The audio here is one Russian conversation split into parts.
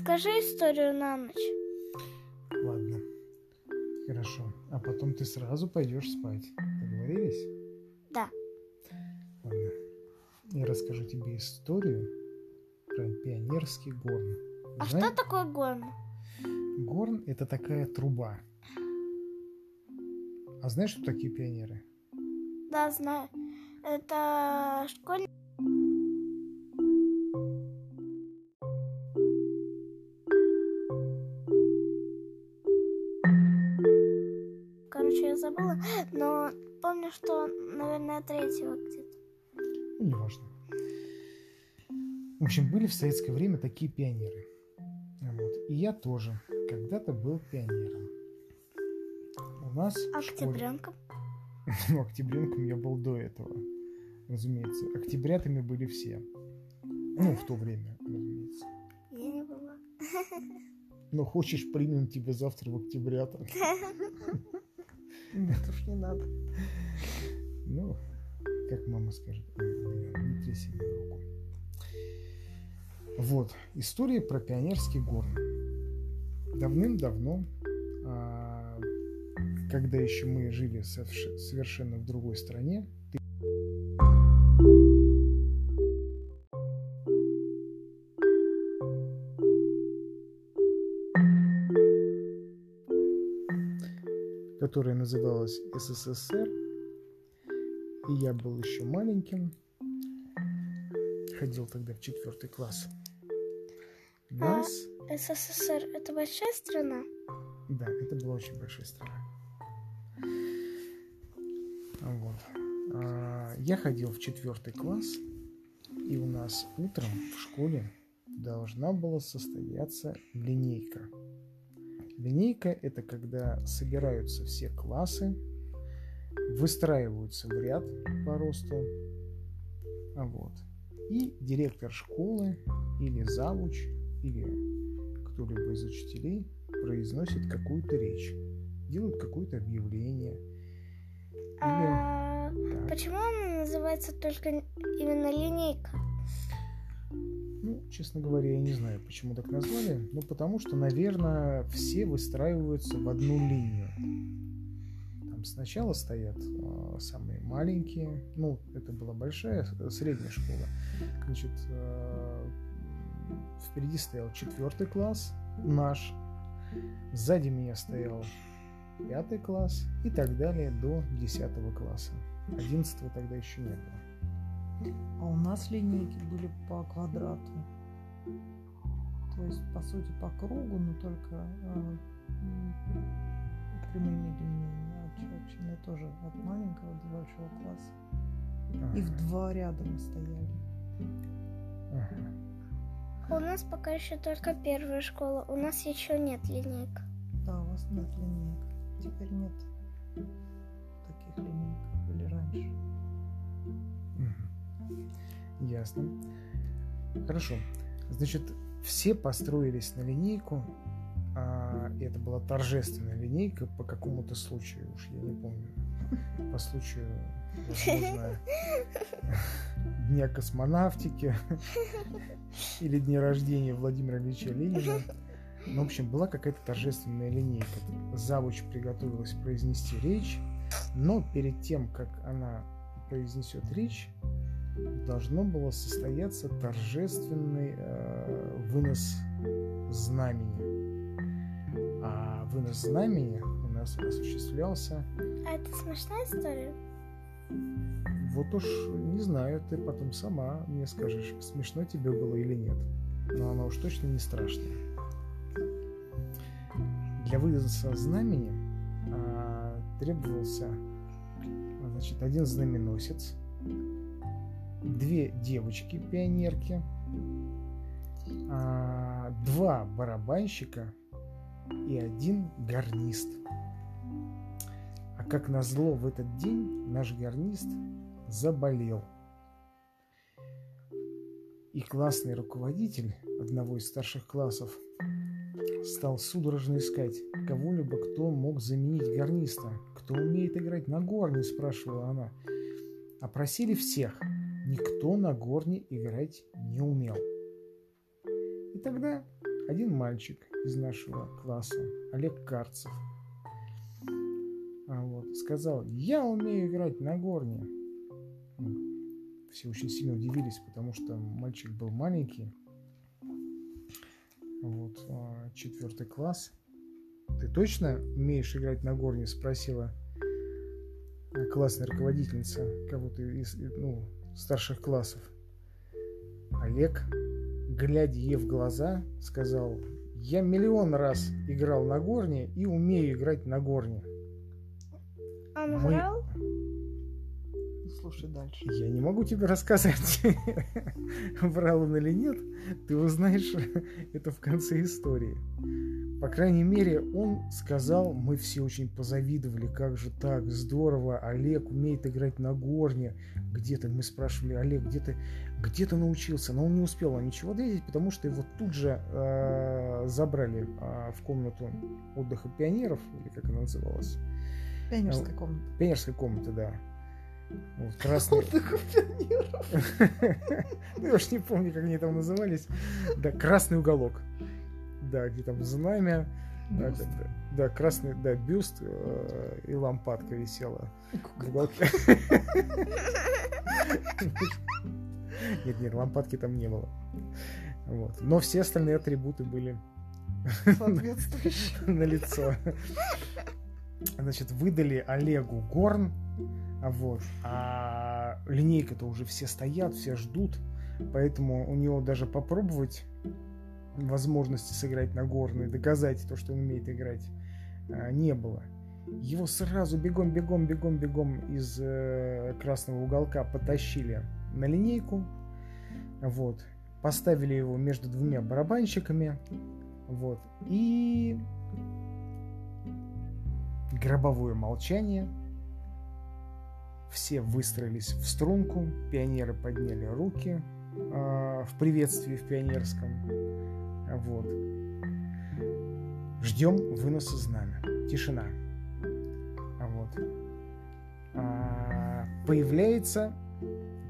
расскажи историю на ночь. Ладно. Хорошо. А потом ты сразу пойдешь спать. Договорились? Да. Ладно. Я расскажу тебе историю про пионерский горн. А Знаешь, что такое горн? горн это такая труба. А знаешь, что такие пионеры? Да, знаю. Это школьник. Что, наверное, третьего где-то. Ну, неважно. В общем, были в советское время такие пионеры. Вот. И я тоже когда-то был пионером. У нас в школе- Октябренком. Ну, октябренком я был до этого, разумеется. Октябрятами были все. Ну, в то время, разумеется. Я не была. Но хочешь, примем тебя завтра в октябрята. Нет уж не надо. Ну, как мама скажет, «Ой, блин, не тряси мне руку. Вот, история про пионерский горн. Давным-давно, а, когда еще мы жили соверш- совершенно в другой стране, которая называлась СССР, и я был еще маленьким, ходил тогда в четвертый класс. Нас, СССР это большая страна? да, это была очень большая страна. Вот. А, Я ходил в четвертый класс, и у нас утром в школе должна была состояться линейка. Линейка – это когда собираются все классы, выстраиваются в ряд по росту, а вот. И директор школы или завуч, или кто-либо из учителей произносит какую-то речь, делает какое-то объявление. Или... А так. почему она называется только именно линейка? Ну, честно говоря, я не знаю, почему так назвали. Ну, потому что, наверное, все выстраиваются в одну линию. Там сначала стоят э, самые маленькие. Ну, это была большая, э, средняя школа. Значит, э, впереди стоял четвертый класс, наш. Сзади меня стоял пятый класс и так далее до десятого класса. Одиннадцатого тогда еще не было. А у нас линейки были по квадрату. То есть, по сути, по кругу, но только м, прямыми линиями. Черченные тоже от маленького до большого класса. И в Ага, два ряда мы стояли. ага. У нас пока еще только первая школа. У нас еще нет линейок. Да, у вас нет линеек. Теперь нет таких линеек, как были раньше. Ясно. Хорошо. Значит, все построились на линейку. А, это была торжественная линейка по какому-то случаю, уж я не помню. По случаю, возможно, Дня космонавтики или дня рождения Владимира Ильича Ленина. Ну, в общем, была какая-то торжественная линейка. Завуч приготовилась произнести речь, но перед тем, как она произнесет речь, должно было состояться торжественный э, вынос знамени. Вынос знамени у нас осуществлялся, А это смешная история? вот уж не знаю, ты потом сама мне скажешь, смешно тебе было или нет. Но оно уж точно не страшное. Для выноса знамени а, требовался значит, один знаменосец, две девочки-пионерки, а, два барабанщика и один гарнист. А как назло в этот день наш гарнист заболел. И классный руководитель одного из старших классов стал судорожно искать кого-либо, кто мог заменить гарниста. Кто умеет играть на горне, спрашивала она. Опросили всех. Никто на горне играть не умел. И тогда один мальчик из нашего класса, Олег Карцев, а вот, сказал, я умею играть на горне. Ну, все очень сильно удивились, потому что мальчик был маленький. Вот, а, четвертый класс. Ты точно умеешь играть на горне? Спросила классная руководительница кого-то из ну, старших классов. Олег, глядя ей в глаза, сказал, я миллион раз играл на горне и умею играть на горне. Он Мы- врал? Слушай дальше. Я не могу тебе рассказать, врал он или нет. Ты узнаешь это в конце истории. По крайней мере, он сказал, мы все очень позавидовали, как же так, здорово, Олег умеет играть на горне. Где ты? Мы спрашивали, Олег, где ты, где ты научился? Но он не успел нам ничего ответить, потому что его тут же э, забрали э, в комнату отдыха пионеров, или как она называлась, Пионерская комната. пионерская комната, да. Вот, красный, Отдых пионеров. Ну, я уж не помню, как они там назывались. Да, красный уголок. Да, где там знамя. Да, да, да, красный, да, бюст э, и лампадка висела в уголке. Нет, нет, лампадки там не было. Вот. Но все остальные атрибуты были на лицо. Значит, выдали Олегу горн, а вот, а линейка-то уже все стоят, все ждут, поэтому у него даже попробовать возможности сыграть на горн и доказать то, что он умеет играть, а, не было. Его сразу бегом, бегом, бегом, бегом из э, красного уголка потащили на линейку, вот, поставили его между двумя барабанщиками, вот, и гробовое молчание. Все выстроились в струнку, пионеры подняли руки э, в приветствии в пионерском. Вот. Ждем выноса знамя. Тишина. А Вот. А, появляется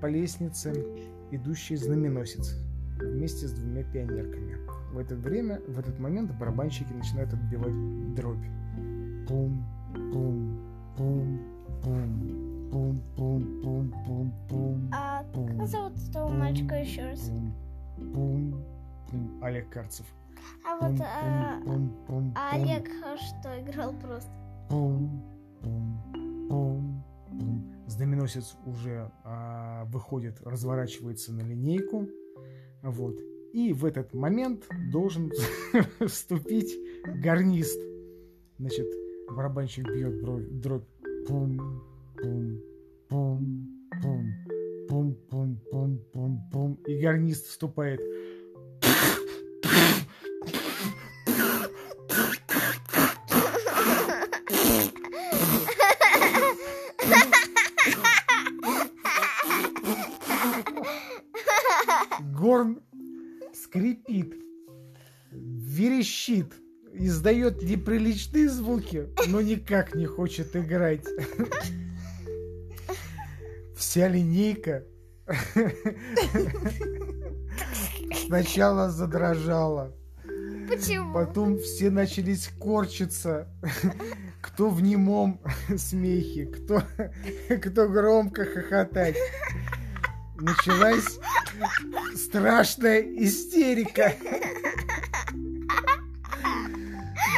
по лестнице идущий знаменосец вместе с двумя пионерками. В это время, в этот момент барабанщики начинают отбивать дробь. Пум, пум, пум, пум, пум, пум, пум, пум, пум, А как зовут этого мальчика еще раз? пум. Олег Карцев. А вот а, а Олег что играл просто? Знаменосец уже а, выходит, разворачивается на линейку. Вот. И в этот момент должен вступить гарнист. Значит, барабанщик бьет бровь- дробь. Пум, пум, пум, пум, пум, пум, пум, пум, пум. И гарнист вступает. Горн скрипит, верещит, издает неприличные звуки, но никак не хочет играть. Вся линейка сначала задрожала, Почему? потом все начались корчиться. Кто в немом смехе, кто, кто громко хохотать. Началась страшная истерика.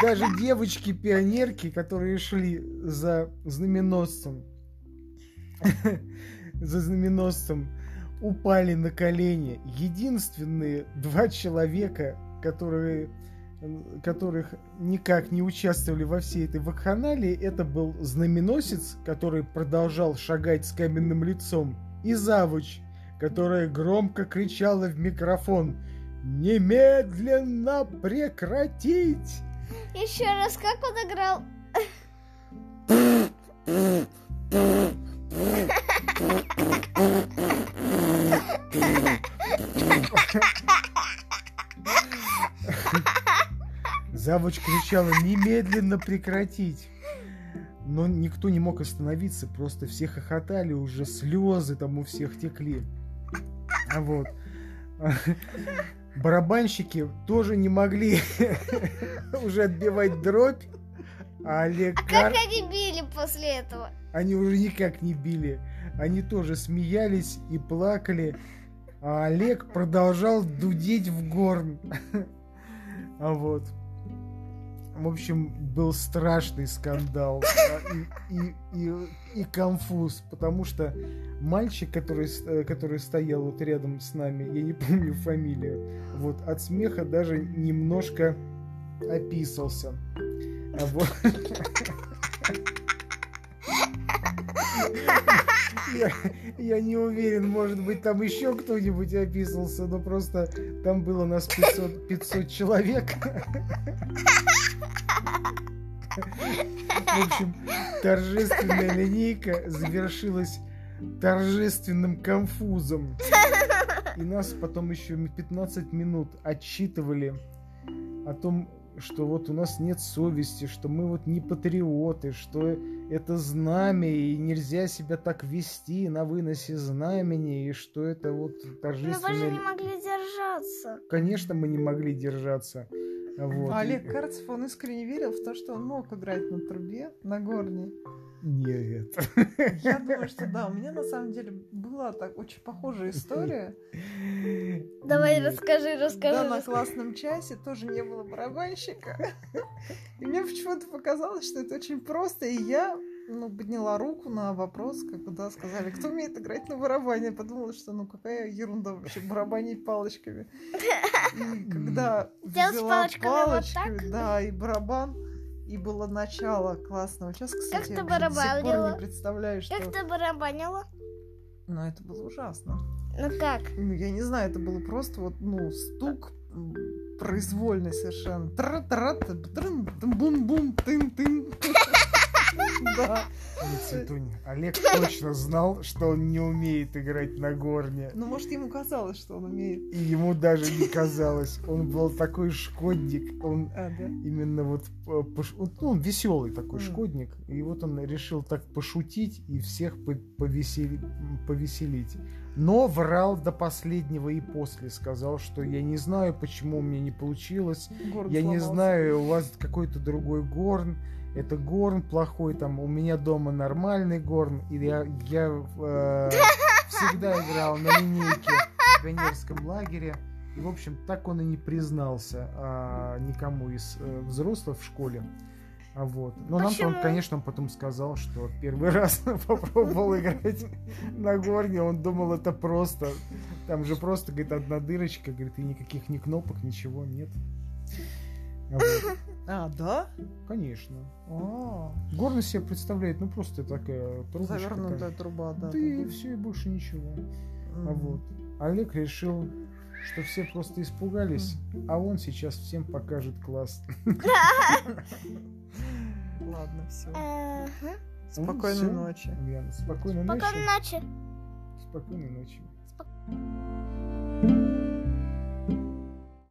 Даже девочки-пионерки, которые шли за знаменосцем, за знаменосцем, упали на колени. Единственные два человека, которые которых никак не участвовали во всей этой вакханалии, это был знаменосец, который продолжал шагать с каменным лицом, и завуч, которая громко кричала в микрофон «Немедленно прекратить!» Еще раз, как он играл? Завуч кричала «Немедленно прекратить!» Но никто не мог остановиться, просто все хохотали, уже слезы там у всех текли. А Вот. барабанщики тоже не могли уже отбивать дробь, а Олег Как Кар... они били после этого? Они уже никак не били. Они тоже смеялись и плакали. А Олег продолжал дудеть в горн. А вот. В общем, был страшный скандал и, и, и, и конфуз, потому что мальчик, который, э, который стоял вот рядом с нами, я не помню фамилию, вот от смеха даже немножко описался. А вот. Я, я не уверен, может быть, там еще кто-нибудь описался, но просто там было нас 500, 500 человек. В общем, торжественная линейка завершилась торжественным конфузом. И нас потом еще 15 минут отчитывали о том, что вот у нас нет совести, что мы вот не патриоты, что это знамя, и нельзя себя так вести на выносе знамени, и что это вот Мы даже торжественное... не могли держаться. Конечно, мы не могли держаться. Вот. А Олег Карцев, он искренне верил в то, что он мог играть на трубе, на горне. Нет. Я думаю, что да. У меня на самом деле была так очень похожая история. Давай Нет. расскажи, расскажи. Да, на классном часе тоже не было барабанщика. И мне почему-то показалось, что это очень просто. И я ну, подняла руку на вопрос, когда сказали, кто умеет играть на барабане. Я подумала, что ну какая ерунда вообще барабанить палочками. И когда Делать взяла вот палочками, да, и барабан, и было начало классного часа. Кстати, ты я уже до сих пор барабанила? не представляю, что... Как ты барабанила? Но это было ужасно. Ну как? Ну, я не знаю, это было просто вот, ну, стук произвольный совершенно. Бум-бум, тын-тын. Да. Нет, Светунь, Олег точно знал, что он не умеет играть на горне. Ну, может, ему казалось, что он умеет. И ему даже не казалось. Он был такой шкодник. Он А, да? именно вот э, пош- ну, он веселый такой Мгм. шкодник. И вот он решил так пошутить и всех по- повесели- повеселить. Но врал до последнего и после. Сказал, что я не знаю, почему у меня не получилось. Город Я не сломался. знаю, у вас какой-то другой горн. Это горн плохой, там у меня дома нормальный горн. И я, я э, всегда играл на линейке в пионерском лагере. И, в общем, так он и не признался а, никому из э, взрослых в школе. А вот. Но нам-то он, конечно, он потом сказал, что первый раз попробовал играть на горне, он думал, это просто. Там же просто, говорит, одна дырочка, говорит, и никаких ни кнопок, ничего нет. А вот. А, да? Конечно. А, Горно себе представляет, ну просто такая трубочка. завернутая такая. труба, да. Да и да, все, и больше ничего. да. А вот. Олег решил, что все просто испугались, а он сейчас всем покажет класс. Ладно, все. Ага. Спокойной всё. ночи. Спокойной ночи. Спокойной ночи. Спокойной ночи.